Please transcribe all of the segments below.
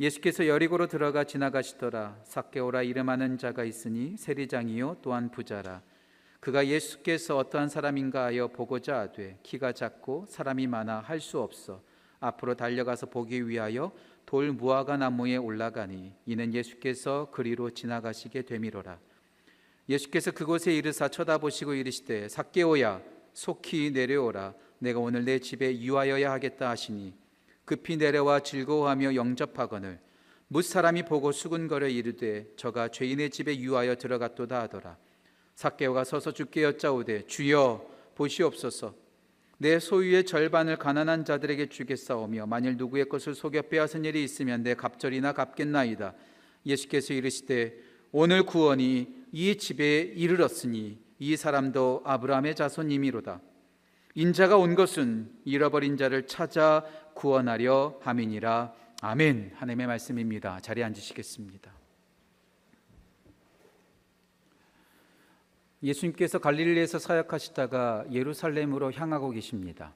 예수께서 여리고로 들어가 지나가시더라. 삭개오라 이름하는 자가 있으니 세리장이요 또한 부자라. 그가 예수께서 어떠한 사람인가 하여 보고자 하되 키가 작고 사람이 많아 할 수 없어 앞으로 달려가서 보기 위하여 돌 무화과 나무에 올라가니 이는 예수께서 그리로 지나가시게 되미로라. 예수께서 그곳에 이르사 쳐다보시고 이르시되 삭개오야 속히 내려오라. 내가 오늘 내 집에 유하여야 하겠다 하시니 급히 내려와 즐거워하며 영접하거늘 뭇 사람이 보고 수군거려 이르되 저가 죄인의 집에 유하여 들어갔도다 하더라. 삭개오가 서서 주께 여짜오되 주여 보시옵소서. 내 소유의 절반을 가난한 자들에게 주겠사오며 만일 누구의 것을 속여 빼앗은 일이 있으면 내 갑절이나 갚겠나이다. 예수께서 이르시되 오늘 구원이 이 집에 이르렀으니 이 사람도 아브라함의 자손이미로다. 인자가 온 것은 잃어버린 자를 찾아 구원하려 함이니라 아멘 하나님의 말씀입니다 자리에 앉으시겠습니다 예수님께서 갈릴리에서 사역하시다가 예루살렘으로 향하고 계십니다.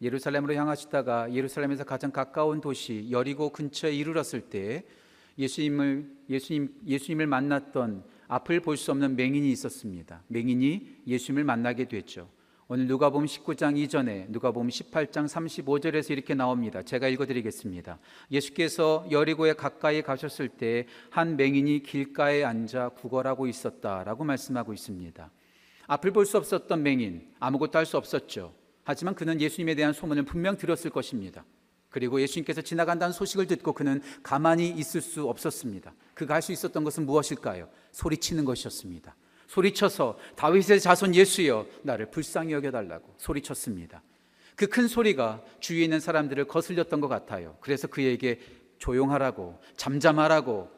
예루살렘으로 향하시다가 예루살렘에서 가장 가까운 도시 여리고 근처에 이르렀을 때 예수님을 예수님 예수님을 만났던 앞을 볼 수 없는 맹인이 있었습니다. 맹인이 예수님을 만나게 됐죠. 오늘 누가복음 19장 이전에 누가복음 18장 35절에서 이렇게 나옵니다. 제가 읽어 드리겠습니다. 예수께서 여리고에 가까이 가셨을 때 한 맹인이 길가에 앉아 구걸하고 있었다라고 말씀하고 있습니다. 앞을 볼 수 없었던 맹인 아무것도 할 수 없었죠. 하지만 그는 예수님에 대한 소문을 분명 들었을 것입니다. 그리고 예수님께서 지나간다는 소식을 듣고 그는 가만히 있을 수 없었습니다. 그가 할 수 있었던 것은 무엇일까요? 소리치는 것이었습니다. 소리쳐서 다윗의 자손 예수여 나를 불쌍히 여겨달라고 소리쳤습니다. 그 큰 소리가 주위에 있는 사람들을 거슬렸던 것 같아요. 그래서 그에게 조용하라고 잠잠하라고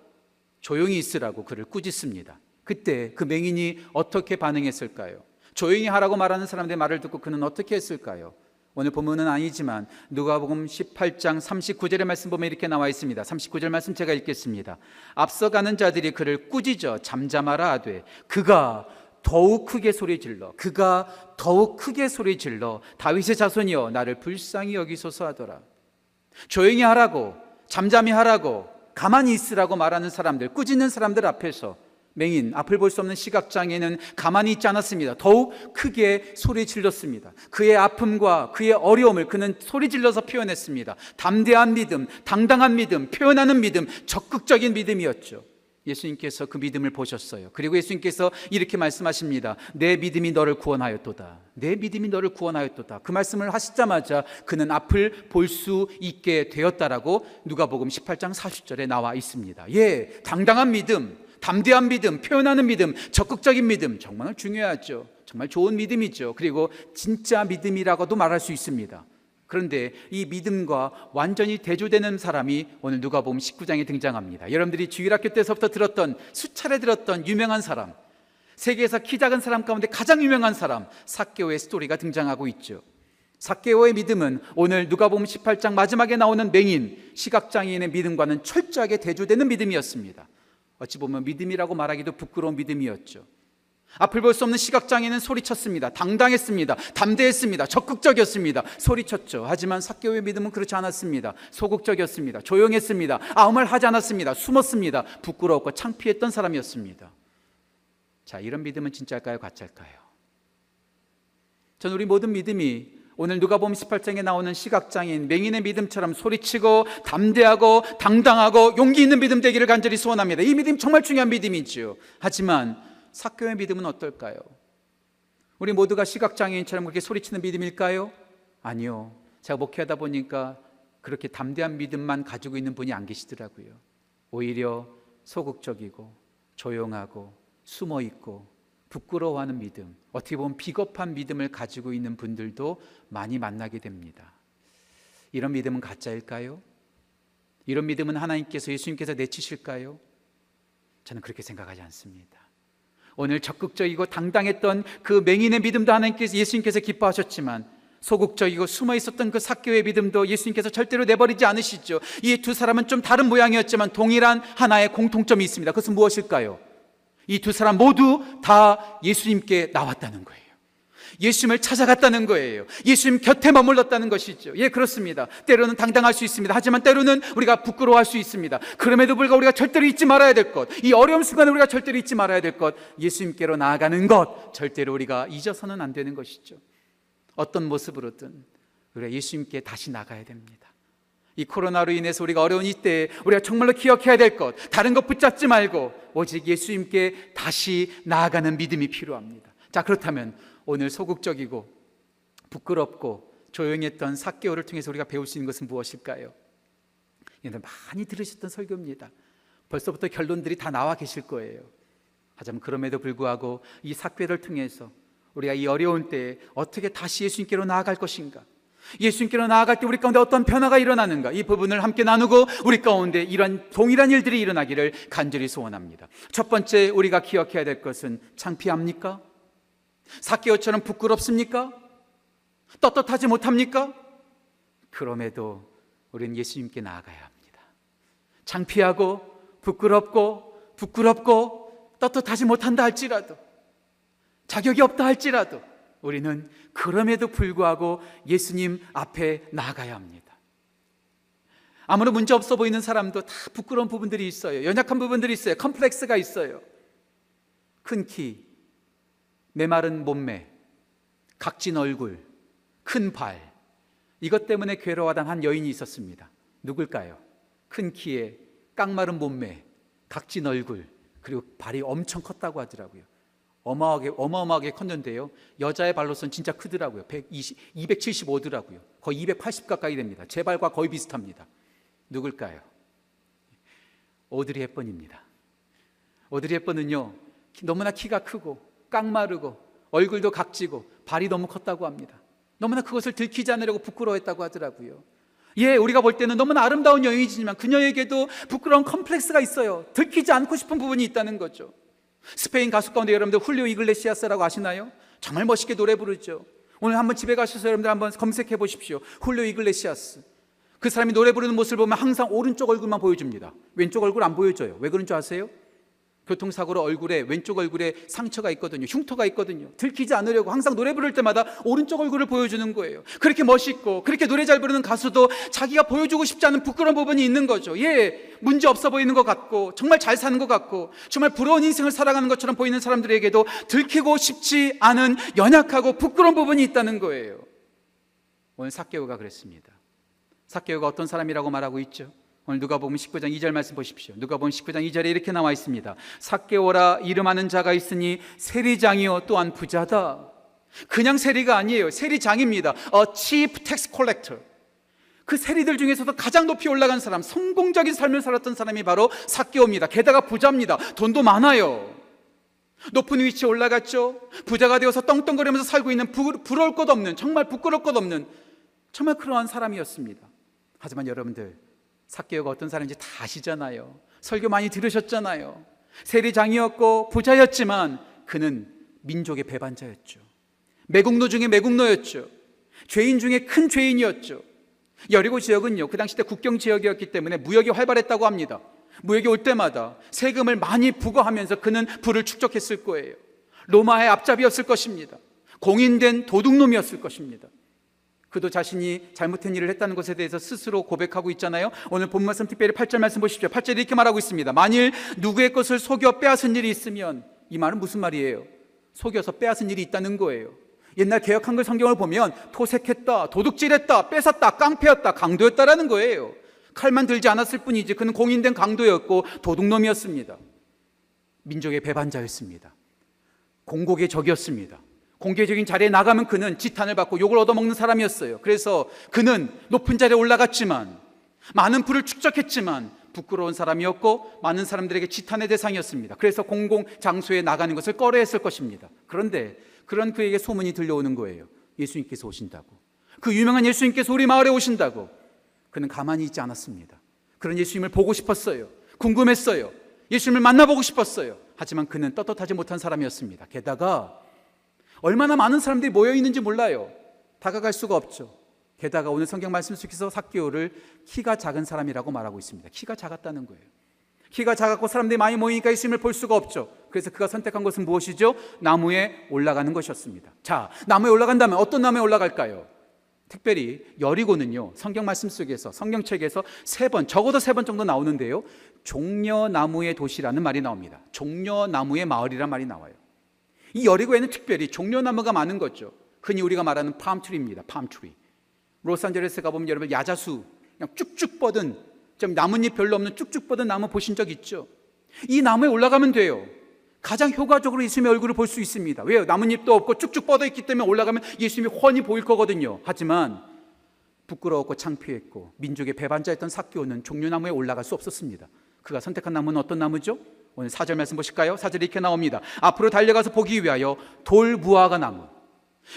조용히 있으라고 그를 꾸짖습니다. 그때 그 맹인이 어떻게 반응했을까요? 조용히 하라고 말하는 사람들의 말을 듣고 그는 어떻게 했을까요? 오늘 본문은 아니지만 누가복음 18장 39절의 말씀 보면 이렇게 나와 있습니다. 39절 말씀 제가 읽겠습니다. 앞서가는 자들이 그를 꾸짖어 잠잠하라 하되 그가 더욱 크게 소리 질러 그가 더욱 크게 소리 질러 다윗의 자손이여 나를 불쌍히 여기소서 하더라. 조용히 하라고 잠잠히 하라고 가만히 있으라고 말하는 사람들 꾸짖는 사람들 앞에서 맹인 앞을 볼 수 없는 시각장애는 가만히 있지 않았습니다. 더욱 크게 소리 질렀습니다. 그의 아픔과 그의 어려움을 그는 소리 질러서 표현했습니다. 담대한 믿음, 당당한 믿음, 표현하는 믿음, 적극적인 믿음이었죠. 예수님께서 그 믿음을 보셨어요. 그리고 예수님께서 이렇게 말씀하십니다. 내 믿음이 너를 구원하였도다. 내 믿음이 너를 구원하였도다. 그 말씀을 하시자마자 그는 앞을 볼 수 있게 되었다라고 누가복음 18장 40절에 나와 있습니다. 예, 당당한 믿음, 담대한 믿음, 표현하는 믿음, 적극적인 믿음 정말 중요하죠. 정말 좋은 믿음이죠. 그리고 진짜 믿음이라고도 말할 수 있습니다. 그런데 이 믿음과 완전히 대조되는 사람이 오늘 누가복음 19장에 등장합니다. 여러분들이 주일학교 때서부터 들었던 수차례 들었던 유명한 사람, 세계에서 키 작은 사람 가운데 가장 유명한 사람 사케오의 스토리가 등장하고 있죠. 사케오의 믿음은 오늘 누가복음 18장 마지막에 나오는 맹인 시각장애인의 믿음과는 철저하게 대조되는 믿음이었습니다. 어찌 보면 믿음이라고 말하기도 부끄러운 믿음이었죠. 앞을 볼 수 없는 시각장애는 소리쳤습니다. 당당했습니다. 담대했습니다. 적극적이었습니다. 소리쳤죠. 하지만 사개오의 믿음은 그렇지 않았습니다. 소극적이었습니다. 조용했습니다. 아무 말 하지 않았습니다. 숨었습니다. 부끄러웠고 창피했던 사람이었습니다. 자, 이런 믿음은 진짜일까요? 가짜일까요? 전 우리 모든 믿음이 오늘 누가복음 18장에 나오는 시각장애인 맹인의 믿음처럼 소리치고 담대하고 당당하고 용기 있는 믿음 되기를 간절히 소원합니다. 이 믿음 정말 중요한 믿음이죠. 하지만 사교의 믿음은 어떨까요? 우리 모두가 시각장애인처럼 그렇게 소리치는 믿음일까요? 아니요. 제가 목회하다 보니까 그렇게 담대한 믿음만 가지고 있는 분이 안 계시더라고요. 오히려 소극적이고 조용하고 숨어 있고 부끄러워하는 믿음, 어떻게 보면 비겁한 믿음을 가지고 있는 분들도 많이 만나게 됩니다. 이런 믿음은 가짜일까요? 이런 믿음은 하나님께서 예수님께서 내치실까요? 저는 그렇게 생각하지 않습니다. 오늘 적극적이고 당당했던 그 맹인의 믿음도 하나님께서 예수님께서 기뻐하셨지만 소극적이고 숨어 있었던 그 사교의 믿음도 예수님께서 절대로 내버리지 않으시죠. 이 두 사람은 좀 다른 모양이었지만 동일한 하나의 공통점이 있습니다. 그것은 무엇일까요? 이 두 사람 모두 다 예수님께 나왔다는 거예요. 예수님을 찾아갔다는 거예요. 예수님 곁에 머물렀다는 것이죠. 예, 그렇습니다. 때로는 당당할 수 있습니다. 하지만 때로는 우리가 부끄러워할 수 있습니다. 그럼에도 불구하고 우리가 절대로 잊지 말아야 될 것, 이 어려운 순간에 우리가 절대로 잊지 말아야 될 것, 예수님께로 나아가는 것, 절대로 우리가 잊어서는 안 되는 것이죠. 어떤 모습으로든 우리가 예수님께 다시 나가야 됩니다. 이 코로나로 인해서 우리가 어려운 이때에 우리가 정말로 기억해야 될 것, 다른 것 붙잡지 말고 오직 예수님께 다시 나아가는 믿음이 필요합니다. 자, 그렇다면 오늘 소극적이고 부끄럽고 조용했던 사개월을 통해서 우리가 배울 수 있는 것은 무엇일까요? 여러분 많이 들으셨던 설교입니다. 벌써부터 결론들이 다 나와 계실 거예요. 하지만 그럼에도 불구하고 이 사개를 통해서 우리가 이 어려운 때에 어떻게 다시 예수님께로 나아갈 것인가? 예수님께로 나아갈 때 우리 가운데 어떤 변화가 일어나는가? 이 부분을 함께 나누고 우리 가운데 이런 동일한 일들이 일어나기를 간절히 소원합니다. 첫 번째 우리가 기억해야 될 것은 창피합니까? 사케오처럼 부끄럽습니까? 떳떳하지 못합니까? 그럼에도 우리는 예수님께 나아가야 합니다. 창피하고 부끄럽고 부끄럽고 떳떳하지 못한다 할지라도 자격이 없다 할지라도 우리는 그럼에도 불구하고 예수님 앞에 나아가야 합니다. 아무런 문제 없어 보이는 사람도 다 부끄러운 부분들이 있어요. 연약한 부분들이 있어요. 컴플렉스가 있어요. 큰 키, 메마른 몸매, 각진 얼굴, 큰 발. 이것 때문에 괴로워하던 한 여인이 있었습니다. 누굴까요? 큰 키에 깡마른 몸매, 각진 얼굴, 그리고 발이 엄청 컸다고 하더라고요. 어마어마하게, 어마어마하게 컸는데요. 여자의 발로선 진짜 크더라고요. 120, 275더라고요. 거의 280 가까이 됩니다. 제 발과 거의 비슷합니다. 누굴까요? 오드리 헵번입니다. 오드리 헵번은요, 너무나 키가 크고, 깡마르고, 얼굴도 각지고, 발이 너무 컸다고 합니다. 너무나 그것을 들키지 않으려고 부끄러워했다고 하더라고요. 예, 우리가 볼 때는 너무나 아름다운 여인이지만 그녀에게도 부끄러운 컴플렉스가 있어요. 들키지 않고 싶은 부분이 있다는 거죠. 스페인 가수 가운데 여러분들 훌리오 이글레시아스라고 아시나요? 정말 멋있게 노래 부르죠. 오늘 한번 집에 가셔서 여러분들 한번 검색해 보십시오. 훌리오 이글레시아스. 그 사람이 노래 부르는 모습을 보면 항상 오른쪽 얼굴만 보여줍니다. 왼쪽 얼굴 안 보여줘요. 왜 그런 줄 아세요? 교통사고로 얼굴에 왼쪽 얼굴에 상처가 있거든요. 흉터가 있거든요. 들키지 않으려고 항상 노래 부를 때마다 오른쪽 얼굴을 보여주는 거예요. 그렇게 멋있고 그렇게 노래 잘 부르는 가수도 자기가 보여주고 싶지 않은 부끄러운 부분이 있는 거죠. 예, 문제 없어 보이는 것 같고 정말 잘 사는 것 같고 정말 부러운 인생을 살아가는 것처럼 보이는 사람들에게도 들키고 싶지 않은 연약하고 부끄러운 부분이 있다는 거예요. 오늘 사개오가 그랬습니다. 사개오가 어떤 사람이라고 말하고 있죠? 오늘 누가복음 19장 2절 말씀 보십시오. 누가복음 19장 2절에 이렇게 나와 있습니다. 삭개오라 이름하는 자가 있으니 세리장이요 또한 부자다. 그냥 세리가 아니에요. 세리장입니다. A chief tax collector. 그 세리들 중에서도 가장 높이 올라간 사람, 성공적인 삶을 살았던 사람이 바로 삭개오입니다. 게다가 부자입니다. 돈도 많아요. 높은 위치에 올라갔죠. 부자가 되어서 떵떵거리면서 살고 있는 부, 부러울 것 없는 정말 부끄러울 것 없는 정말 그러한 사람이었습니다. 하지만 여러분들 사개오가 어떤 사람인지 다 아시잖아요. 설교 많이 들으셨잖아요. 세리장이었고 부자였지만 그는 민족의 배반자였죠. 매국노 중에 매국노였죠. 죄인 중에 큰 죄인이었죠. 여리고 지역은요, 그 당시 때 국경 지역이었기 때문에 무역이 활발했다고 합니다. 무역이 올 때마다 세금을 많이 부과하면서 그는 부를 축적했을 거예요. 로마의 앞잡이였을 것입니다. 공인된 도둑놈이었을 것입니다. 그도 자신이 잘못한 일을 했다는 것에 대해서 스스로 고백하고 있잖아요. 오늘 본 말씀 특별히 8절 말씀 보십시오. 8절에 이렇게 말하고 있습니다. 만일 누구의 것을 속여 빼앗은 일이 있으면 이 말은 무슨 말이에요? 속여서 빼앗은 일이 있다는 거예요. 옛날 개혁 한글 성경을 보면 토색했다, 도둑질했다, 뺏었다, 깡패였다, 강도였다라는 거예요. 칼만 들지 않았을 뿐이지 그는 공인된 강도였고 도둑놈이었습니다. 민족의 배반자였습니다. 공곡의 적이었습니다. 공개적인 자리에 나가면 그는 지탄을 받고 욕을 얻어먹는 사람이었어요. 그래서 그는 높은 자리에 올라갔지만 많은 부를 축적했지만 부끄러운 사람이었고 많은 사람들에게 지탄의 대상이었습니다. 그래서 공공 장소에 나가는 것을 꺼려했을 것입니다. 그런데 그런 그에게 소문이 들려오는 거예요. 예수님께서 오신다고. 그 유명한 예수님께서 우리 마을에 오신다고. 그는 가만히 있지 않았습니다. 그런 예수님을 보고 싶었어요. 궁금했어요. 예수님을 만나보고 싶었어요. 하지만 그는 떳떳하지 못한 사람이었습니다. 게다가 얼마나 많은 사람들이 모여 있는지 몰라요. 다가갈 수가 없죠. 게다가 오늘 성경 말씀 속에서 삭개오를 키가 작은 사람이라고 말하고 있습니다. 키가 작았다는 거예요. 키가 작았고 사람들이 많이 모이니까 예수님을 볼 수가 없죠. 그래서 그가 선택한 것은 무엇이죠? 나무에 올라가는 것이었습니다. 자, 나무에 올라간다면 어떤 나무에 올라갈까요? 특별히 여리고는요 성경 말씀 속에서 성경책에서 세 번 적어도 세 번 정도 나오는데요 종려나무의 도시라는 말이 나옵니다 종려나무의 마을이란 말이 나와요 이 여리고에는 특별히 종려나무가 많은 거죠 흔히 우리가 말하는 palm tree입니다 palm tree 로스앤젤레스 가보면 여러분 야자수 그냥 쭉쭉 뻗은 좀 나뭇잎 별로 없는 쭉쭉 뻗은 나무 보신 적 있죠 이 나무에 올라가면 돼요 가장 효과적으로 예수님의 얼굴을 볼 수 있습니다. 왜요? 나뭇잎도 없고 쭉쭉 뻗어 있기 때문에 올라가면 예수님이 훤히 보일 거거든요. 하지만 부끄러웠고 창피했고 민족의 배반자였던 삭개오는 종려나무에 올라갈 수 없었습니다. 그가 선택한 나무는 어떤 나무죠? 오늘 사절 말씀 보실까요? 사절이 이렇게 나옵니다. 앞으로 달려가서 보기 위하여 돌무화과 나무.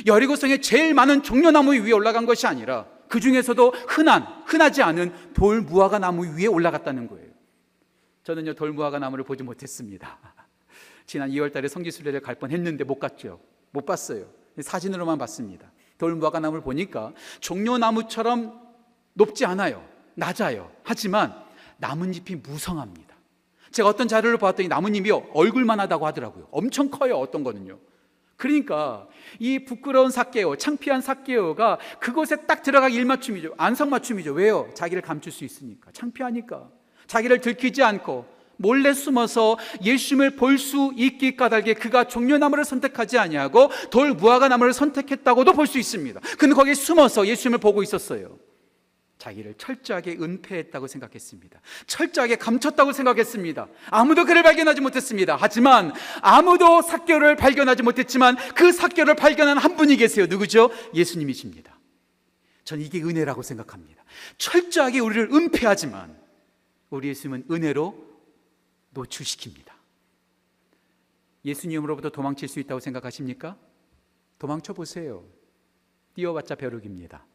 여리고성에 제일 많은 종려나무 위에 올라간 것이 아니라 그 중에서도 흔한 흔하지 않은 돌무화과 나무 위에 올라갔다는 거예요. 저는요 돌무화과 나무를 보지 못했습니다. 지난 2월 달에 성지순례를 갈 뻔 했는데 못 갔죠. 못 봤어요. 사진으로만 봤습니다. 돌무화과 나무를 보니까 종려나무처럼 높지 않아요. 낮아요. 하지만 나뭇잎이 무성합니다. 제가 어떤 자료를 봤더니 나뭇잎이 얼굴만 하다고 하더라고요. 엄청 커요. 어떤 거는요. 그러니까 이 부끄러운 삭개오, 창피한 삭개오가 그곳에 딱 들어가 일맞춤이죠. 안성맞춤이죠. 왜요? 자기를 감출 수 있으니까. 창피하니까. 자기를 들키지 않고 몰래 숨어서 예수님을 볼 수 있기 까닭에 그가 종려나무를 선택하지 아니하고 돌 무화과 나무를 선택했다고도 볼 수 있습니다. 그는 거기에 숨어서 예수님을 보고 있었어요. 자기를 철저하게 은폐했다고 생각했습니다. 철저하게 감췄다고 생각했습니다. 아무도 그를 발견하지 못했습니다. 하지만 아무도 삭교를 발견하지 못했지만 그 삭교를 발견한 한 분이 계세요. 누구죠? 예수님이십니다. 저는 이게 은혜라고 생각합니다. 철저하게 우리를 은폐하지만 우리 예수님은 은혜로 노출시킵니다. 예수님으로부터 도망칠 수 있다고 생각하십니까? 도망쳐 보세요. 뛰어봤자 벼룩입니다.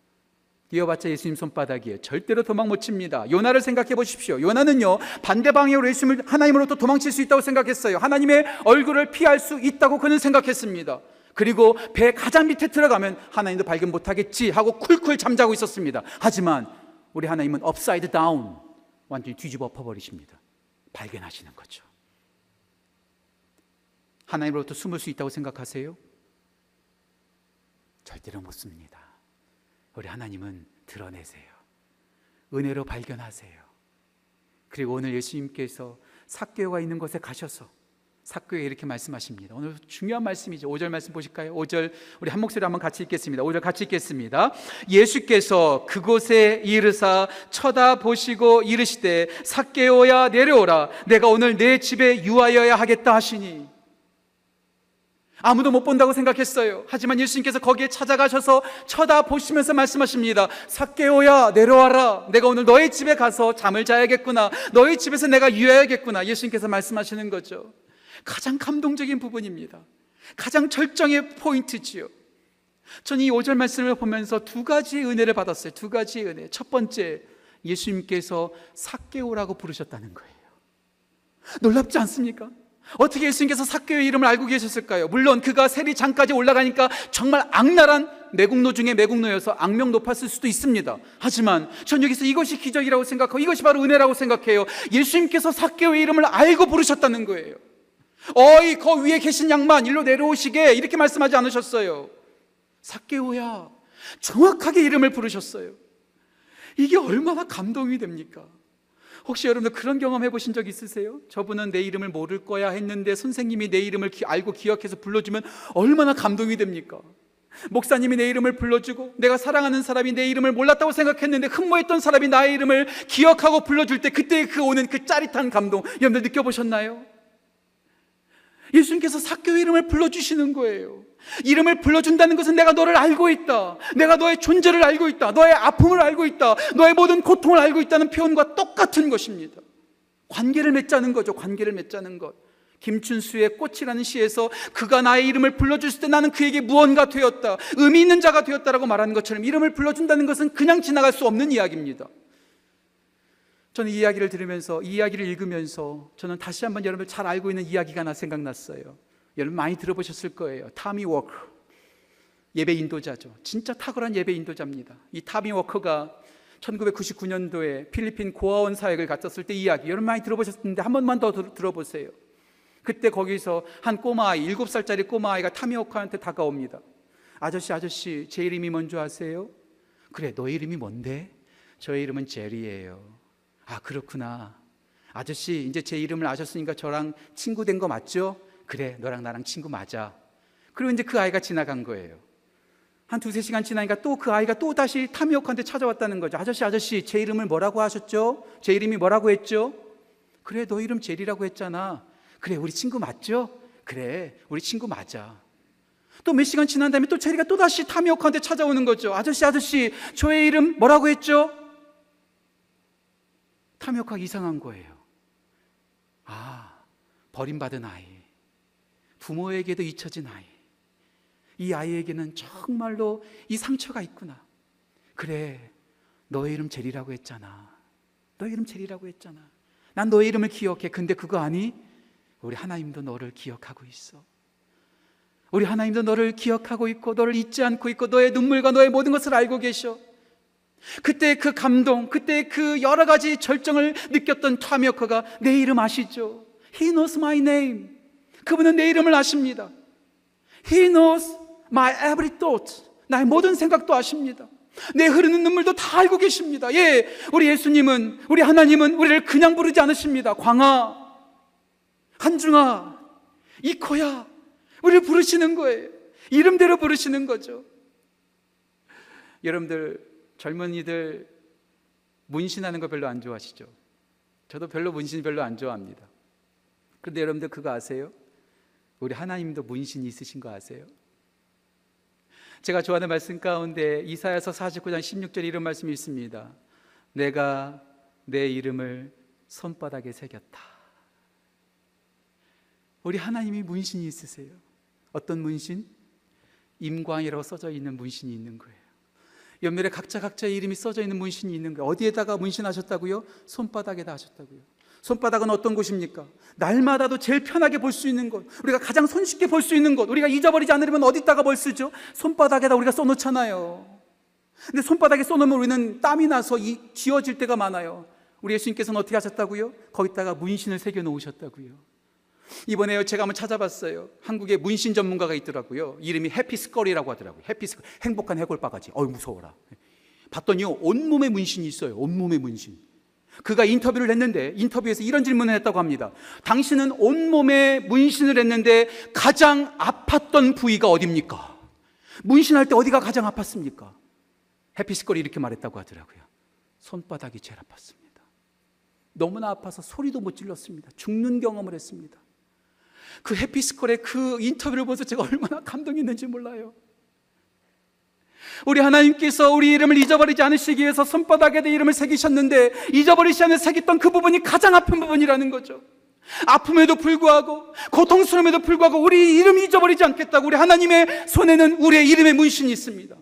뛰어봤자 예수님 손바닥이에요. 절대로 도망 못 칩니다. 요나를 생각해 보십시오. 요나는요, 반대 방향으로 예수님을 하나님으로부터 도망칠 수 있다고 생각했어요. 하나님의 얼굴을 피할 수 있다고 그는 생각했습니다. 그리고 배 가장 밑에 들어가면 하나님도 발견 못하겠지 하고 쿨쿨 잠자고 있었습니다. 하지만 우리 하나님은 upside down 완전히 뒤집어 엎어버리십니다. 발견하시는 거죠. 하나님으로부터 숨을 수 있다고 생각하세요? 절대로 못 숨습니다. 우리 하나님은 드러내세요. 은혜로 발견하세요. 그리고 오늘 예수님께서 삭개오가 있는 곳에 가셔서 삭개오에게 이렇게 말씀하십니다. 오늘 중요한 말씀이죠. 5절 말씀 보실까요? 5절 우리 한 목소리 한번 같이 읽겠습니다. 5절 같이 읽겠습니다. 예수께서 그곳에 이르사 쳐다보시고 이르시되 삭개오야 내려오라 내가 오늘 내 집에 유하여야 하겠다 하시니 아무도 못 본다고 생각했어요. 하지만 예수님께서 거기에 찾아가셔서 쳐다보시면서 말씀하십니다. 삭개오야 내려와라. 내가 오늘 너의 집에 가서 잠을 자야겠구나. 너의 집에서 내가 유해야겠구나. 예수님께서 말씀하시는 거죠. 가장 감동적인 부분입니다. 가장 절정의 포인트지요. 저는 이 5절 말씀을 보면서 두 가지의 은혜를 받았어요. 두 가지의 은혜. 첫 번째, 예수님께서 삭개오라고 부르셨다는 거예요. 놀랍지 않습니까? 어떻게 예수님께서 삭개오의 이름을 알고 계셨을까요? 물론 그가 세리장까지 올라가니까 정말 악랄한 매국노 중에 매국노여서 악명 높았을 수도 있습니다. 하지만 전 여기서 이것이 기적이라고 생각하고 이것이 바로 은혜라고 생각해요. 예수님께서 삭개오의 이름을 알고 부르셨다는 거예요. 어이 거 위에 계신 양반 일로 내려오시게 이렇게 말씀하지 않으셨어요. 삭개오야 정확하게 이름을 부르셨어요. 이게 얼마나 감동이 됩니까? 혹시 여러분들 그런 경험 해보신 적 있으세요? 저분은 내 이름을 모를 거야 했는데 선생님이 내 이름을 기, 알고 기억해서 불러주면 얼마나 감동이 됩니까? 목사님이 내 이름을 불러주고 내가 사랑하는 사람이 내 이름을 몰랐다고 생각했는데 흠모했던 사람이 나의 이름을 기억하고 불러줄 때 그때 그 오는 그 짜릿한 감동 여러분들 느껴보셨나요? 예수님께서 사교 이름을 불러주시는 거예요. 이름을 불러준다는 것은 내가 너를 알고 있다. 내가 너의 존재를 알고 있다. 너의 아픔을 알고 있다. 너의 모든 고통을 알고 있다는 표현과 똑같은 것입니다. 관계를 맺자는 거죠. 관계를 맺자는 것. 김춘수의 꽃이라는 시에서 그가 나의 이름을 불러줬을 때 나는 그에게 무언가 되었다. 의미 있는 자가 되었다라고 말하는 것처럼 이름을 불러준다는 것은 그냥 지나갈 수 없는 이야기입니다. 저는 이 이야기를 들으면서 이 이야기를 읽으면서 저는 다시 한번 여러분 잘 알고 있는 이야기가 하나 생각났어요. 여러분 많이 들어보셨을 거예요. 타미 워커. 예배 인도자죠. 진짜 탁월한 예배 인도자입니다. 이 타미 워커가 1999년도에 필리핀 고아원 사역을 갔었을 때 이야기 여러분 많이 들어보셨는데 한 번만 더 들- 들어보세요. 그때 거기서 한 꼬마아이, 일곱 살짜리 꼬마아이가 타미 워커한테 다가옵니다. 아저씨, 아저씨, 제 이름이 뭔지 아세요? 그래, 너 이름이 뭔데? 저의 이름은 제리예요. 아, 그렇구나. 아저씨, 이제 제 이름을 아셨으니까 저랑 친구 된 거 맞죠? 그래, 너랑 나랑 친구 맞아. 그리고 이제 그 아이가 지나간 거예요. 한 두세 시간 지나니까 또 그 아이가 또 다시 타미오카한테 찾아왔다는 거죠. 아저씨, 아저씨, 제 이름을 뭐라고 하셨죠? 제 이름이 뭐라고 했죠? 그래, 너 이름 제리라고 했잖아. 그래, 우리 친구 맞죠? 그래, 우리 친구 맞아. 또 몇 시간 지난 다음에 또 제리가 또 다시 타미오카한테 찾아오는 거죠. 아저씨, 아저씨, 저의 이름 뭐라고 했죠? 타미오카가 이상한 거예요. 아, 버림받은 아이. 부모에게도 잊혀진 아이. 이 아이에게는 정말로 이 상처가 있구나. 그래, 너의 이름 제리라고 했잖아. 너의 이름 제리라고 했잖아. 난 너의 이름을 기억해. 근데 그거 아니? 우리 하나님도 너를 기억하고 있어. 우리 하나님도 너를 기억하고 있고 너를 잊지 않고 있고 너의 눈물과 너의 모든 것을 알고 계셔. 그때 그 감동, 그때 그 여러 가지 절정을 느꼈던 타미오커가 내 이름 아시죠? He knows my name. 그분은 내 이름을 아십니다. He knows my every thought. 나의 모든 생각도 아십니다. 내 흐르는 눈물도 다 알고 계십니다. 예, 우리 예수님은, 우리 하나님은 우리를 그냥 부르지 않으십니다. 광아, 한중아, 이코야. 우리를 부르시는 거예요. 이름대로 부르시는 거죠. 여러분들, 젊은이들 문신하는 거 별로 안 좋아하시죠? 저도 별로 문신 별로 안 좋아합니다. 그런데 여러분들 그거 아세요? 우리 하나님도 문신이 있으신 거 아세요? 제가 좋아하는 말씀 가운데 이사야서 49장 16절 이런 말씀이 있습니다. 내가 내 이름을 손바닥에 새겼다. 우리 하나님이 문신이 있으세요. 어떤 문신? 임광이라고 써져 있는 문신이 있는 거예요. 옆면에 각자 각자의 이름이 써져 있는 문신이 있는 거예요. 어디에다가 문신하셨다고요? 손바닥에다 하셨다고요. 손바닥은 어떤 곳입니까? 날마다도 제일 편하게 볼 수 있는 곳, 우리가 가장 손쉽게 볼 수 있는 곳, 우리가 잊어버리지 않으려면 어디다가 뭘 쓰죠? 손바닥에다 우리가 써놓잖아요. 근데 손바닥에 써놓으면 우리는 땀이 나서 이 지워질 때가 많아요. 우리 예수님께서는 어떻게 하셨다고요? 거기다가 문신을 새겨 놓으셨다고요. 이번에 제가 한번 찾아봤어요. 한국에 문신 전문가가 있더라고요. 이름이 해피스컬이라고 하더라고요. 해피스컬, 행복한 해골 바가지. 어이 무서워라. 봤더니요, 온몸에 문신이 있어요. 온몸에 문신. 그가 인터뷰를 했는데 인터뷰에서 이런 질문을 했다고 합니다. 당신은 온몸에 문신을 했는데 가장 아팠던 부위가 어딥니까? 문신할 때 어디가 가장 아팠습니까? 해피스컬이 이렇게 말했다고 하더라고요. 손바닥이 제일 아팠습니다. 너무나 아파서 소리도 못 질렀습니다. 죽는 경험을 했습니다. 그 해피스컬의 그 인터뷰를 보면서 제가 얼마나 감동했는지 몰라요. 우리 하나님께서 우리 이름을 잊어버리지 않으시기 위해서 손바닥에 내 이름을 새기셨는데 잊어버리지 않아 새겼던 그 부분이 가장 아픈 부분이라는 거죠. 아픔에도 불구하고 고통스러움에도 불구하고 우리 이름 잊어버리지 않겠다고 우리 하나님의 손에는 우리의 이름의 문신이 있습니다.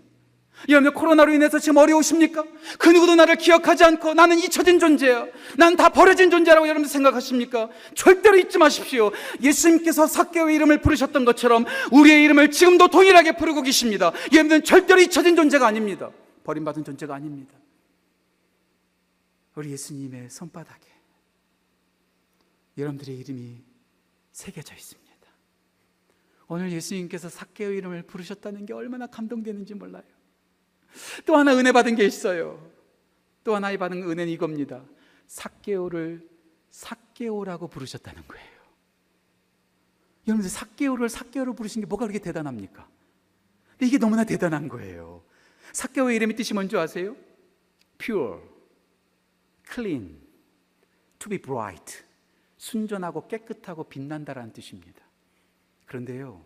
여러분 코로나로 인해서 지금 어려우십니까? 그 누구도 나를 기억하지 않고 나는 잊혀진 존재야. 난 다 버려진 존재라고 여러분들 생각하십니까? 절대로 잊지 마십시오. 예수님께서 삭개의 이름을 부르셨던 것처럼 우리의 이름을 지금도 동일하게 부르고 계십니다. 여러분들은 절대로 잊혀진 존재가 아닙니다. 버림받은 존재가 아닙니다. 우리 예수님의 손바닥에 여러분들의 이름이 새겨져 있습니다. 오늘 예수님께서 삭개의 이름을 부르셨다는 게 얼마나 감동되는지 몰라요. 또 하나 은혜 받은 게 있어요. 또 하나 받은 은혜는 이겁니다. 삭개오를 삭개오라고 부르셨다는 거예요. 여러분들 삭개오를 삭개오로 부르신 게 뭐가 그렇게 대단합니까? 이게 너무나 대단한 거예요. 삭개오의 이름의 뜻이 뭔지 아세요? pure, clean, to be bright. 순전하고 깨끗하고 빛난다라는 뜻입니다. 그런데요.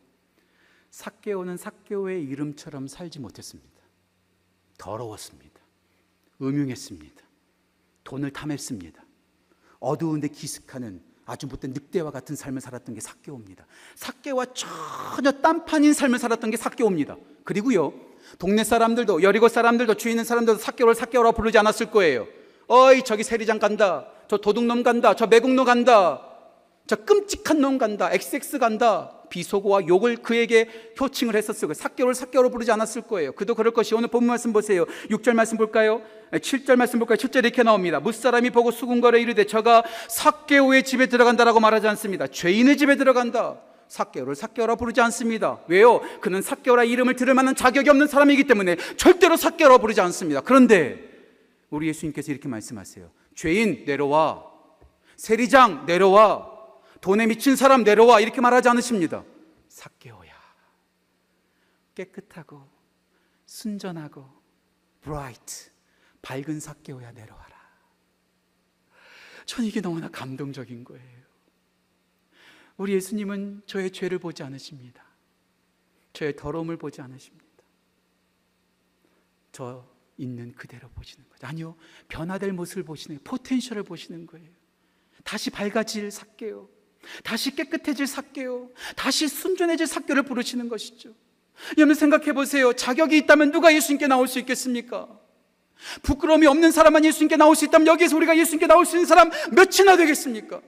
삭개오는 삭개오의 이름처럼 살지 못했습니다. 더러웠습니다. 음흉했습니다. 돈을 탐했습니다. 어두운데 기습하는 아주 못된 늑대와 같은 삶을 살았던 게 삭개오입니다. 삭개와 전혀 딴판인 삶을 살았던 게 삭개오입니다. 그리고요, 동네 사람들도 여리고 사람들도 주위 있는 사람들도 삭개오를 삭개오라 부르지 않았을 거예요. 어이 저기 세리장 간다. 저 도둑놈 간다. 저 매국노 간다. 저 끔찍한 놈 간다. XX 간다. 비속어와 욕을 그에게 효칭을 했었을 거예요. 삭개오를 삭개오로 부르지 않았을 거예요. 그도 그럴 것이 오늘 본문 말씀 보세요. 6절 말씀 볼까요? 7절 말씀 볼까요? 7절 이렇게 나옵니다. 무사람이 보고 수군거래 이르되 저가 삭개오의 집에 들어간다라고 말하지 않습니다. 죄인의 집에 들어간다. 삭개오를 삭개오라 부르지 않습니다. 왜요? 그는 삭개오라 이름을 들을 만한 자격이 없는 사람이기 때문에 절대로 삭개오라 부르지 않습니다. 그런데 우리 예수님께서 이렇게 말씀하세요. 죄인 내려와. 세리장 내려와. 돈에 미친 사람 내려와. 이렇게 말하지 않으십니다. 삭개오야. 깨끗하고 순전하고 bright 밝은 삭개오야 내려와라. 전 이게 너무나 감동적인 거예요. 우리 예수님은 저의 죄를 보지 않으십니다. 저의 더러움을 보지 않으십니다. 저 있는 그대로 보시는 거죠. 아니요. 변화될 모습을 보시는 거예요. 포텐셜을 보시는 거예요. 다시 밝아질 삭개요. 다시 깨끗해질 삭개요. 다시 순전해질 삭개를 부르시는 것이죠. 여러분 생각해 보세요. 자격이 있다면 누가 예수님께 나올 수 있겠습니까? 부끄러움이 없는 사람만 예수님께 나올 수 있다면 여기에서 우리가 예수님께 나올 수 있는 사람 몇이나 되겠습니까?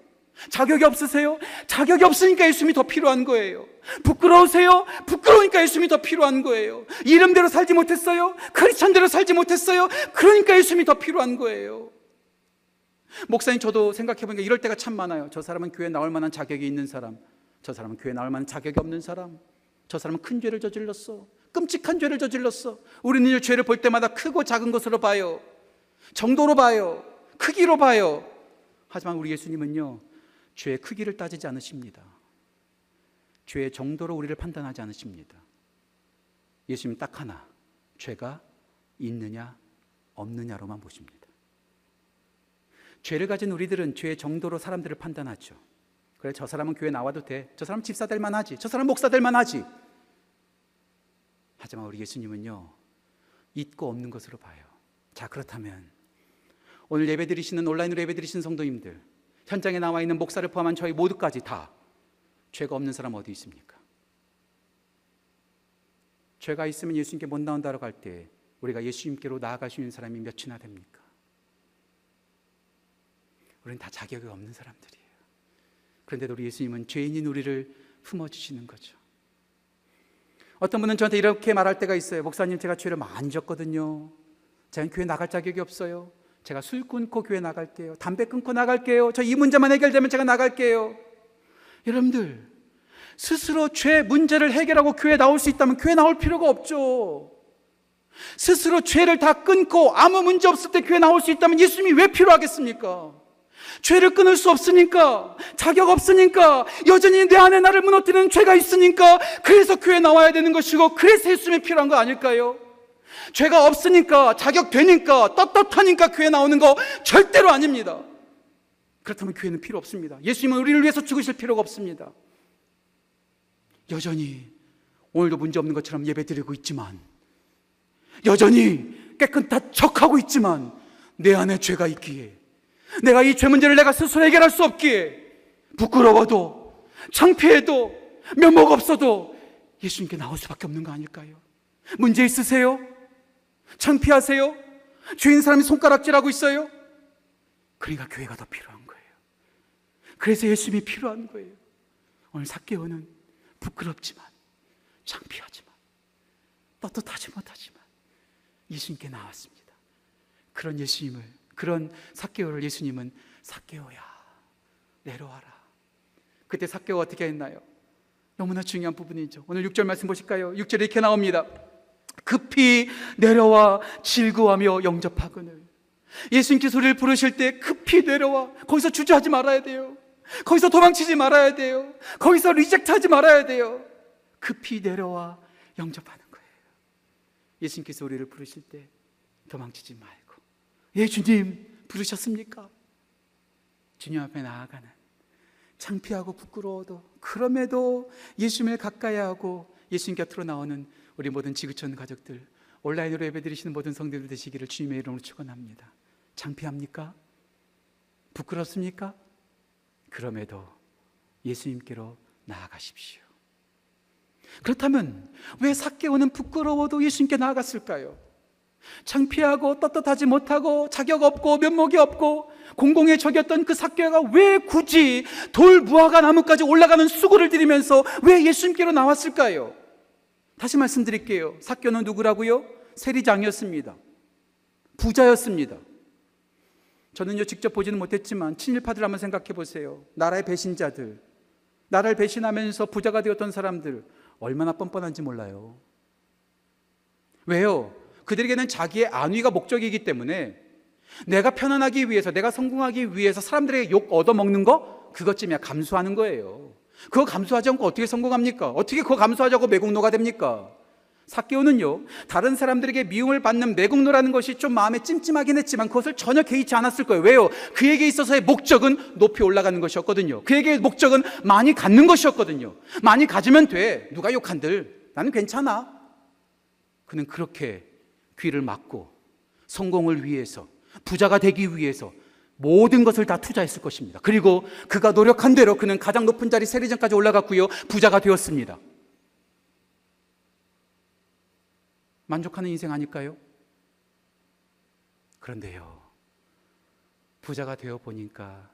자격이 없으세요? 자격이 없으니까 예수님이 더 필요한 거예요. 부끄러우세요? 부끄러우니까 예수님이 더 필요한 거예요. 이름대로 살지 못했어요? 크리스천대로 살지 못했어요? 그러니까 예수님이 더 필요한 거예요. 목사님 저도 생각해 보니까 이럴 때가 참 많아요. 저 사람은 교회 나올 만한 자격이 있는 사람. 저 사람은 교회 나올 만한 자격이 없는 사람. 저 사람은 큰 죄를 저질렀어. 끔찍한 죄를 저질렀어. 우리는 이 죄를 볼 때마다 크고 작은 것으로 봐요. 정도로 봐요. 크기로 봐요. 하지만 우리 예수님은요. 죄의 크기를 따지지 않으십니다. 죄의 정도로 우리를 판단하지 않으십니다. 예수님 딱 하나, 죄가 있느냐, 없느냐로만 보십니다. 죄를 가진 우리들은 죄의 정도로 사람들을 판단하죠. 그래, 저 사람은 교회 나와도 돼. 저 사람 집사 될 만하지. 저 사람 목사 될 만하지. 하지만 우리 예수님은요, 있고 없는 것으로 봐요. 자, 그렇다면 오늘 예배 드리시는 온라인으로 예배 드리시는 성도님들, 현장에 나와 있는 목사를 포함한 저희 모두까지 다 죄가 없는 사람 어디 있습니까? 죄가 있으면 예수님께 못 나온다고 할 때 우리가 예수님께로 나아갈 수 있는 사람이 몇이나 됩니까? 우리는 다 자격이 없는 사람들이에요. 그런데도 우리 예수님은 죄인인 우리를 품어주시는 거죠. 어떤 분은 저한테 이렇게 말할 때가 있어요. 목사님, 제가 죄를 많이 졌거든요. 제가 교회 나갈 자격이 없어요. 제가 술 끊고 교회 나갈게요. 담배 끊고 나갈게요. 저 이 문제만 해결되면 제가 나갈게요. 여러분들, 스스로 죄 문제를 해결하고 교회 나올 수 있다면 교회 나올 필요가 없죠. 스스로 죄를 다 끊고 아무 문제 없을 때 교회 나올 수 있다면 예수님이 왜 필요하겠습니까? 죄를 끊을 수 없으니까, 자격 없으니까, 여전히 내 안에 나를 무너뜨리는 죄가 있으니까, 그래서 교회 나와야 되는 것이고, 그래서 예수님이 필요한 거 아닐까요? 죄가 없으니까, 자격되니까, 떳떳하니까 교회 나오는 거 절대로 아닙니다. 그렇다면 교회는 필요 없습니다. 예수님은 우리를 위해서 죽으실 필요가 없습니다. 여전히 오늘도 문제 없는 것처럼 예배 드리고 있지만, 여전히 깨끗한 척하고 있지만, 내 안에 죄가 있기에, 내가 이 죄 문제를 내가 스스로 해결할 수 없기에, 부끄러워도, 창피해도, 면목 없어도 예수님께 나올 수밖에 없는 거 아닐까요? 문제 있으세요? 창피하세요? 죄인 사람이 손가락질하고 있어요? 그러니까 교회가 더 필요한 거예요. 그래서 예수님이 필요한 거예요. 오늘 삭개오는 부끄럽지만, 창피하지만, 떳떳하지 못하지만, 예수님께 나왔습니다. 그런 예수님을, 그런 삭개오를 예수님은 삭개오야, 내려와라. 그때 삭개오가 어떻게 했나요? 너무나 중요한 부분이죠. 오늘 6절 말씀 보실까요? 6절에 이렇게 나옵니다. 급히 내려와 질구하며 영접하거늘. 예수님께서 우리를 부르실 때 급히 내려와. 거기서 주저하지 말아야 돼요. 거기서 도망치지 말아야 돼요. 거기서 리젝트하지 말아야 돼요. 급히 내려와 영접하는 거예요. 예수님께서 우리를 부르실 때 도망치지 말고. 예, 주님, 부르셨습니까? 주님 앞에 나아가는 창피하고 부끄러워도 그럼에도 예수님을 가까이 하고 예수님 곁으로 나오는 우리 모든 지구촌 가족들 온라인으로 예배드리시는 모든 성도들 되시기를 주님의 이름으로 축원합니다. 창피합니까? 부끄럽습니까? 그럼에도 예수님께로 나아가십시오. 그렇다면 왜 삭개오는 부끄러워도 예수님께 나아갔을까요? 창피하고 떳떳하지 못하고 자격 없고 면목이 없고 공공의 적이었던 그 삭개가 왜 굳이 돌 무화과 나무까지 올라가는 수고를 들이면서 왜 예수님께로 나왔을까요? 다시 말씀드릴게요. 삭개는 누구라고요? 세리장이었습니다. 부자였습니다. 저는요 직접 보지는 못했지만 친일파들 한번 생각해 보세요. 나라의 배신자들, 나라를 배신하면서 부자가 되었던 사람들 얼마나 뻔뻔한지 몰라요. 왜요? 그들에게는 자기의 안위가 목적이기 때문에 내가 편안하기 위해서, 내가 성공하기 위해서 사람들에게 욕 얻어먹는 거? 그것쯤이야 감수하는 거예요. 그거 감수하지 않고 어떻게 성공합니까? 어떻게 그거 감수하자고 매국노가 됩니까? 사케오는요, 다른 사람들에게 미움을 받는 매국노라는 것이 좀 마음에 찜찜하긴 했지만 그것을 전혀 개의치 않았을 거예요. 왜요? 그에게 있어서의 목적은 높이 올라가는 것이었거든요. 그에게 목적은 많이 갖는 것이었거든요. 많이 가지면 돼. 누가 욕한들. 나는 괜찮아. 그는 그렇게 귀를 막고 성공을 위해서 부자가 되기 위해서 모든 것을 다 투자했을 것입니다. 그리고 그가 노력한 대로 그는 가장 높은 자리 세리장까지 올라갔고요. 부자가 되었습니다. 만족하는 인생 아닐까요? 그런데요. 부자가 되어 보니까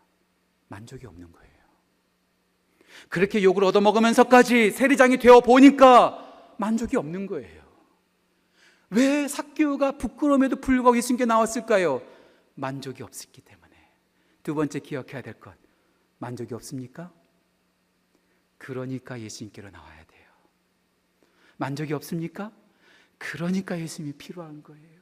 만족이 없는 거예요. 그렇게 욕을 얻어먹으면서까지 세리장이 되어 보니까 만족이 없는 거예요. 왜 삭개오가 부끄러움에도 불구하고 예수님께 나왔을까요? 만족이 없었기 때문에. 두 번째 기억해야 될 것. 만족이 없습니까? 그러니까 예수님께로 나와야 돼요. 만족이 없습니까? 그러니까 예수님이 필요한 거예요.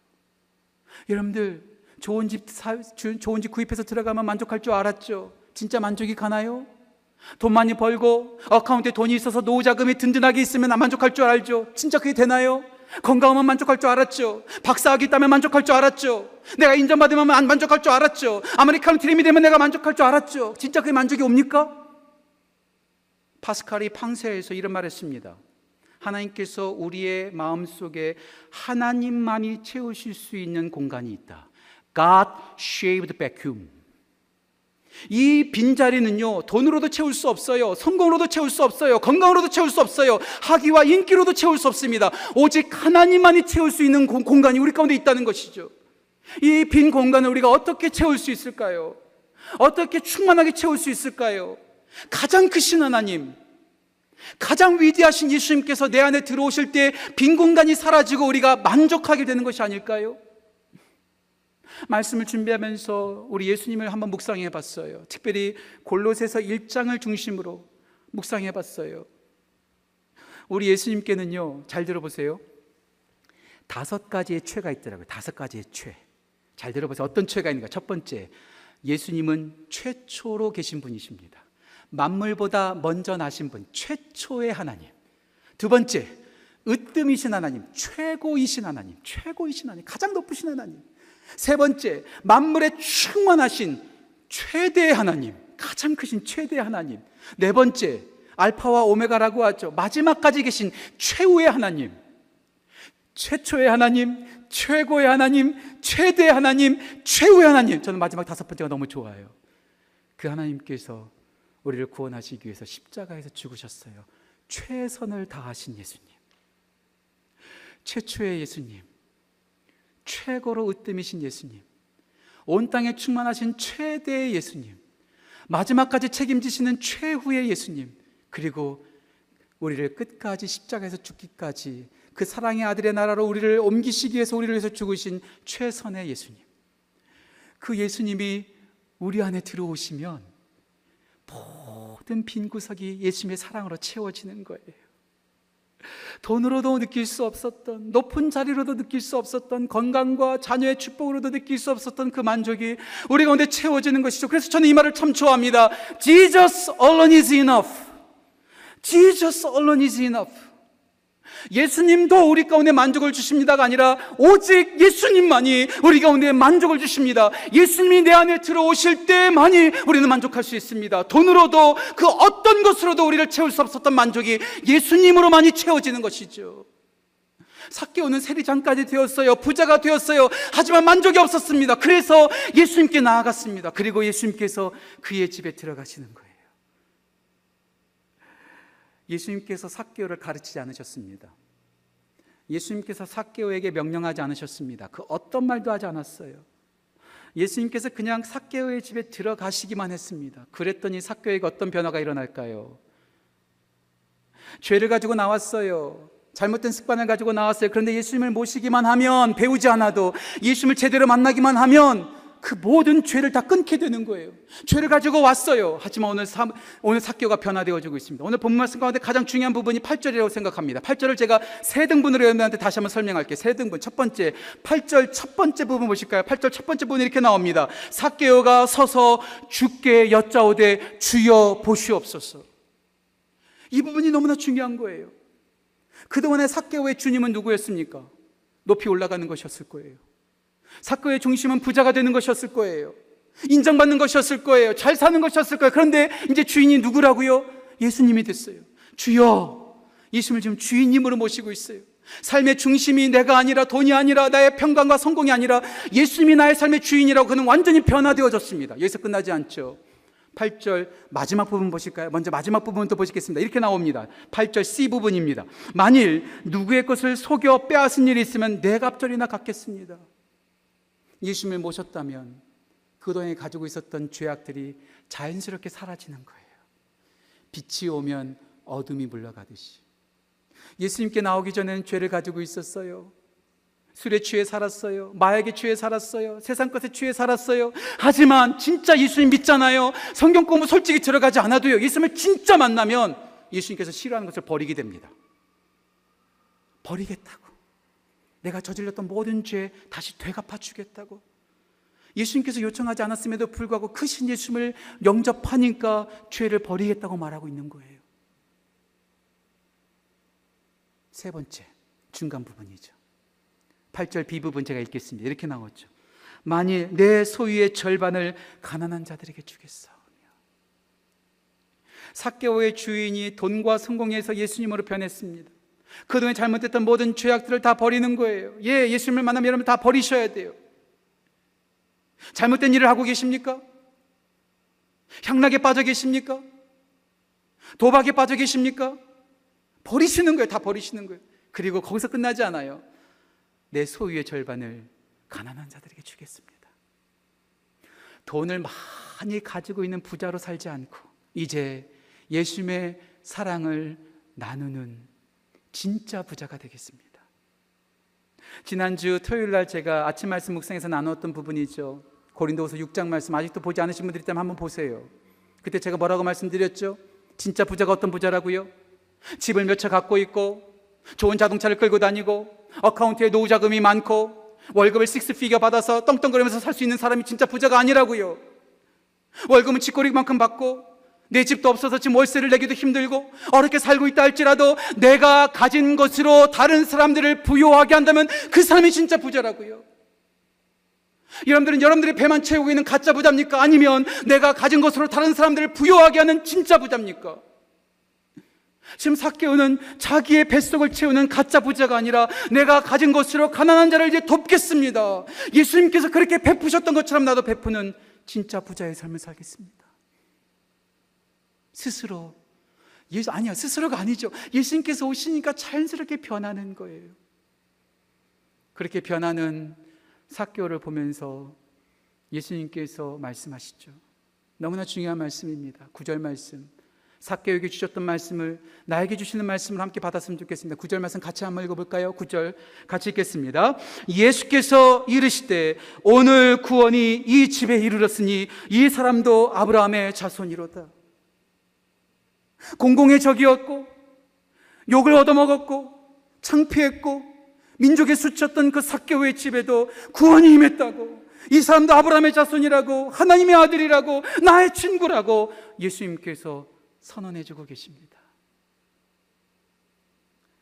여러분들 좋은 집 사, 좋은 집 구입해서 들어가면 만족할 줄 알았죠? 진짜 만족이 가나요? 돈 많이 벌고 account에 돈이 있어서 노후 자금이 든든하게 있으면 만족할 줄 알죠? 진짜 그게 되나요? 건강하면 만족할 줄 알았죠. 박사학위 있다면 만족할 줄 알았죠. 내가 인정받으면 안 만족할 줄 알았죠. 아메리칸 드림이 되면 내가 만족할 줄 알았죠. 진짜 그게 만족이 옵니까? 파스칼이 팡세에서 이런 말 했습니다. 하나님께서 우리의 마음 속에 하나님만이 채우실 수 있는 공간이 있다. God shaped vacuum. 이 빈자리는요, 돈으로도 채울 수 없어요. 성공으로도 채울 수 없어요. 건강으로도 채울 수 없어요. 학위와 인기로도 채울 수 없습니다. 오직 하나님만이 채울 수 있는 공간이 우리 가운데 있다는 것이죠. 이 빈 공간을 우리가 어떻게 채울 수 있을까요? 어떻게 충만하게 채울 수 있을까요? 가장 크신 하나님, 가장 위대하신 예수님께서 내 안에 들어오실 때 빈 공간이 사라지고 우리가 만족하게 되는 것이 아닐까요? 말씀을 준비하면서 우리 예수님을 한번 묵상해 봤어요. 특별히 골로새서 1장을 중심으로 묵상해 봤어요. 우리 예수님께는요, 잘 들어보세요. 다섯 가지의 죄가 있더라고요. 다섯 가지의 죄. 잘 들어보세요. 어떤 죄가 있는가? 첫 번째, 예수님은 최초로 계신 분이십니다. 만물보다 먼저 나신 분, 최초의 하나님. 두 번째, 으뜸이신 하나님, 최고이신 하나님, 최고이신 하나님, 가장 높으신 하나님. 세 번째, 만물에 충만하신 최대 하나님, 가장 크신 최대 하나님. 네 번째, 알파와 오메가라고 하죠. 마지막까지 계신 최후의 하나님. 최초의 하나님, 최고의 하나님, 최대 하나님, 최후의 하나님. 저는 마지막 다섯 번째가 너무 좋아요. 그 하나님께서 우리를 구원하시기 위해서 십자가에서 죽으셨어요. 최선을 다하신 예수님. 최초의 예수님. 최고로 으뜸이신 예수님. 온 땅에 충만하신 최대의 예수님. 마지막까지 책임지시는 최후의 예수님. 그리고 우리를 끝까지 십자가에서 죽기까지 그 사랑의 아들의 나라로 우리를 옮기시기 위해서 우리를 위해서 죽으신 최선의 예수님. 그 예수님이 우리 안에 들어오시면 모든 빈 구석이 예수님의 사랑으로 채워지는 거예요. 돈으로도 느낄 수 없었던 높은 자리로도 느낄 수 없었던 건강과 자녀의 축복으로도 느낄 수 없었던 그 만족이 우리 가운데 채워지는 것이죠. 그래서 저는 이 말을 참 좋아합니다. Jesus alone is enough. Jesus alone is enough. 예수님도 우리 가운데 만족을 주십니다가 아니라 오직 예수님만이 우리 가운데 만족을 주십니다. 예수님이 내 안에 들어오실 때만이 우리는 만족할 수 있습니다. 돈으로도 그 어떤 것으로도 우리를 채울 수 없었던 만족이 예수님으로만이 채워지는 것이죠. 삭개오는 세리장까지 되었어요. 부자가 되었어요. 하지만 만족이 없었습니다. 그래서 예수님께 나아갔습니다. 그리고 예수님께서 그의 집에 들어가시는 거예요. 예수님께서 삭개오를 가르치지 않으셨습니다. 예수님께서 삭개오에게 명령하지 않으셨습니다. 그 어떤 말도 하지 않았어요. 예수님께서 그냥 삭개오의 집에 들어가시기만 했습니다. 그랬더니 삭개오에게 어떤 변화가 일어날까요? 죄를 가지고 나왔어요. 잘못된 습관을 가지고 나왔어요. 그런데 예수님을 모시기만 하면 배우지 않아도 예수님을 제대로 만나기만 하면 그 모든 죄를 다 끊게 되는 거예요. 죄를 가지고 왔어요. 하지만 오늘 사, 오늘 사교가 변화되어지고 있습니다. 오늘 본 말씀 가운데 가장 중요한 부분이 8절이라고 생각합니다. 8절을 제가 세 등분으로 여러분한테 다시 한번 설명할게요. 세 등분. 첫 번째, 8절 첫 번째 부분 보실까요? 8절 첫 번째 부분이 이렇게 나옵니다. 사개오가 서서 주께 여짜오되 주여 보시옵소서. 이 부분이 너무나 중요한 거예요. 그동안의 사개오의 주님은 누구였습니까? 높이 올라가는 것이었을 거예요. 사건의 중심은 부자가 되는 것이었을 거예요. 인정받는 것이었을 거예요. 잘 사는 것이었을 거예요. 그런데 이제 주인이 누구라고요? 예수님이 됐어요. 주여. 예수님을 지금 주인님으로 모시고 있어요. 삶의 중심이 내가 아니라 돈이 아니라 나의 평강과 성공이 아니라 예수님이 나의 삶의 주인이라고 그는 완전히 변화되어졌습니다. 여기서 끝나지 않죠. 8절 마지막 부분 보실까요? 먼저 마지막 부분부터 보시겠습니다. 이렇게 나옵니다. 8절 C 부분입니다. 만일 누구의 것을 속여 빼앗은 일이 있으면 내 갑절이나 갖겠습니다. 예수님을 모셨다면 그동안에 가지고 있었던 죄악들이 자연스럽게 사라지는 거예요. 빛이 오면 어둠이 물러가듯이. 예수님께 나오기 전에는 죄를 가지고 있었어요. 술에 취해 살았어요. 마약에 취해 살았어요. 세상 것에 취해 살았어요. 하지만 진짜 예수님 믿잖아요. 성경 공부 솔직히 들어가지 않아도요. 예수님을 진짜 만나면 예수님께서 싫어하는 것을 버리게 됩니다. 버리겠다고. 내가 저질렀던 모든 죄 다시 되갚아 주겠다고. 예수님께서 요청하지 않았음에도 불구하고 크신 예수님을 영접하니까 죄를 버리겠다고 말하고 있는 거예요. 세 번째, 중간 부분이죠. 8절 B 부분 제가 읽겠습니다. 이렇게 나왔죠. 만일 내 소유의 절반을 가난한 자들에게 주겠사오며. 사개오의 주인이 돈과 성공에서 예수님으로 변했습니다. 그동안 잘못했던 모든 죄악들을 다 버리는 거예요. 예, 예수님을 만나면 여러분 다 버리셔야 돼요. 잘못된 일을 하고 계십니까? 향락에 빠져 계십니까? 도박에 빠져 계십니까? 버리시는 거예요. 다 버리시는 거예요. 그리고 거기서 끝나지 않아요. 내 소유의 절반을 가난한 자들에게 주겠습니다. 돈을 많이 가지고 있는 부자로 살지 않고 이제 예수님의 사랑을 나누는 진짜 부자가 되겠습니다. 지난주 토요일 날 제가 아침 말씀 묵상에서 나누었던 부분이죠. 고린도후서 6장 말씀 아직도 보지 않으신 분들 있다면 한번 보세요. 그때 제가 뭐라고 말씀드렸죠? 진짜 부자가 어떤 부자라고요? 집을 몇 채 갖고 있고 좋은 자동차를 끌고 다니고 어카운트에 노후 자금이 많고 월급을 식스 피겨 받아서 떵떵거리면서 살 수 있는 사람이 진짜 부자가 아니라고요. 월급은 치꼬리만큼 받고 내 집도 없어서 지금 월세를 내기도 힘들고 어렵게 살고 있다 할지라도 내가 가진 것으로 다른 사람들을 부유하게 한다면 그 사람이 진짜 부자라고요. 여러분들은 여러분들의 배만 채우고 있는 가짜 부자입니까? 아니면 내가 가진 것으로 다른 사람들을 부유하게 하는 진짜 부자입니까? 지금 사케오는 자기의 뱃속을 채우는 가짜 부자가 아니라 내가 가진 것으로 가난한 자를 이제 돕겠습니다. 예수님께서 그렇게 베푸셨던 것처럼 나도 베푸는 진짜 부자의 삶을 살겠습니다. 스스로 예수 아니야 스스로가 아니죠. 예수님께서 오시니까 자연스럽게 변하는 거예요. 그렇게 변하는 사교를 보면서 예수님께서 말씀하시죠. 너무나 중요한 말씀입니다. 구절 말씀. 사교에게 주셨던 말씀을 나에게 주시는 말씀을 함께 받았으면 좋겠습니다. 구절 말씀 같이 한번 읽어볼까요? 구절 같이 읽겠습니다. 예수께서 이르시되 오늘 구원이 이 집에 이르렀으니 이 사람도 아브라함의 자손이로다. 공공의 적이었고 욕을 얻어먹었고 창피했고 민족에 수쳤던 그 사개오의 집에도 구원이 임했다고 이 사람도 아브라함의 자손이라고 하나님의 아들이라고 나의 친구라고 예수님께서 선언해주고 계십니다.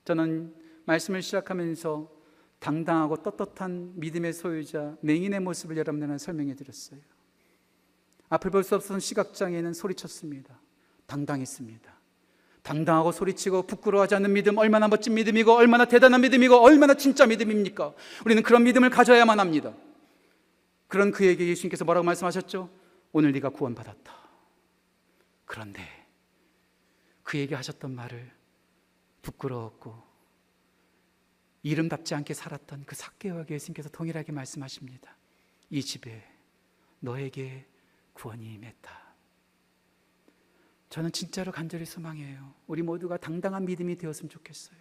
저는 말씀을 시작하면서 당당하고 떳떳한 믿음의 소유자 맹인의 모습을 여러분들한테 설명해 드렸어요. 앞을 볼 수 없었던 시각장애는 소리쳤습니다. 당당했습니다. 당당하고 소리치고 부끄러워하지 않는 믿음 얼마나 멋진 믿음이고 얼마나 대단한 믿음이고 얼마나 진짜 믿음입니까? 우리는 그런 믿음을 가져야만 합니다. 그런 그에게 예수님께서 뭐라고 말씀하셨죠? 오늘 네가 구원받았다. 그런데 그에게 하셨던 말을 부끄러웠고 이름답지 않게 살았던 그 삭개와에게 예수님께서 동일하게 말씀하십니다. 이 집에 너에게 구원이 임했다. 저는 진짜로 간절히 소망해요. 우리 모두가 당당한 믿음이 되었으면 좋겠어요.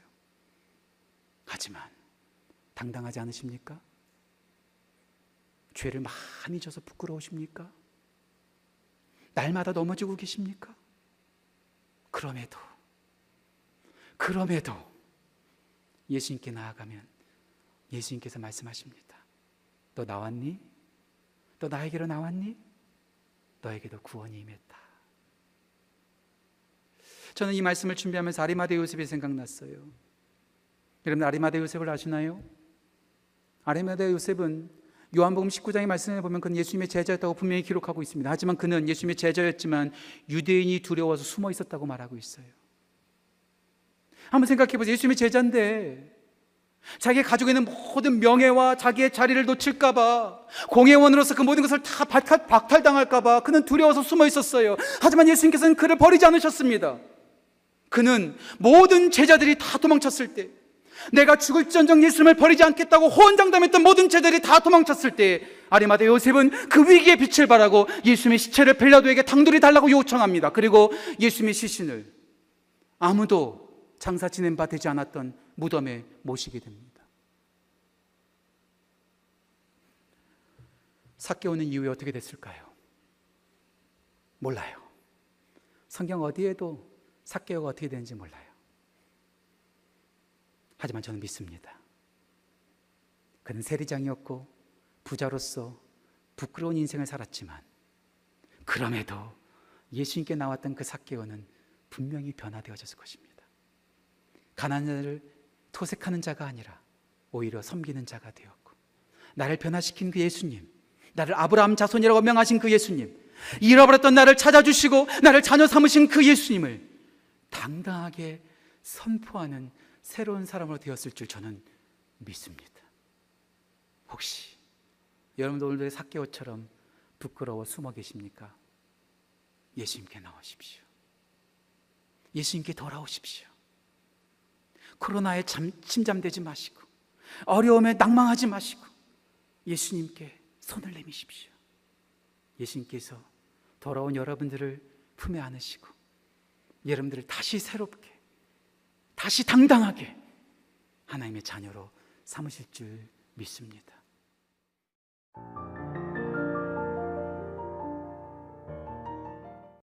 하지만 당당하지 않으십니까? 죄를 많이 져서 부끄러우십니까? 날마다 넘어지고 계십니까? 그럼에도 그럼에도 예수님께 나아가면 예수님께서 말씀하십니다. 너 나왔니? 너 나에게로 나왔니? 너에게도 구원이 임했다. 저는 이 말씀을 준비하면서 아리마대 요셉이 생각났어요. 여러분 아리마대 요셉을 아시나요? 아리마대 요셉은 요한복음 19장의 말씀에 보면 그는 예수님의 제자였다고 분명히 기록하고 있습니다. 하지만 그는 예수님의 제자였지만 유대인이 두려워서 숨어 있었다고 말하고 있어요. 한번 생각해 보세요. 예수님의 제자인데 자기의 가지고 있는 모든 명예와 자기의 자리를 놓칠까봐 공회원으로서 그 모든 것을 다 박탈, 박탈당할까봐 그는 두려워서 숨어 있었어요. 하지만 예수님께서는 그를 버리지 않으셨습니다. 그는 모든 제자들이 다 도망쳤을 때 내가 죽을전정 예수님을 버리지 않겠다고 호언장담했던 모든 제자들이 다 도망쳤을 때 아리마대 요셉은 그 위기의 빛을 발하고 예수님의 시체를 빌라도에게 당돌이 달라고 요청합니다. 그리고 예수님의 시신을 아무도 장사 지낸 바 되지 않았던 무덤에 모시게 됩니다. 사개오는 이후에 어떻게 됐을까요? 몰라요. 성경 어디에도 사개오가 어떻게 되는지 몰라요. 하지만 저는 믿습니다. 그는 세리장이었고 부자로서 부끄러운 인생을 살았지만 그럼에도 예수님께 나왔던 그 사개오는 분명히 변화되어졌을 것입니다. 가난한 자를 토색하는 자가 아니라 오히려 섬기는 자가 되었고 나를 변화시킨 그 예수님 나를 아브라함 자손이라고 명하신 그 예수님 잃어버렸던 나를 찾아주시고 나를 자녀 삼으신 그 예수님을 당당하게 선포하는 새로운 사람으로 되었을 줄 저는 믿습니다. 혹시 여러분도 오늘도 사개오처럼 부끄러워 숨어 계십니까? 예수님께 나오십시오. 예수님께 돌아오십시오. 코로나에 잠, 침잠되지 마시고 어려움에 낭망하지 마시고 예수님께 손을 내미십시오. 예수님께서 돌아온 여러분들을 품에 안으시고 여러분들을 다시 새롭게, 다시 당당하게 하나님의 자녀로 삼으실 줄 믿습니다.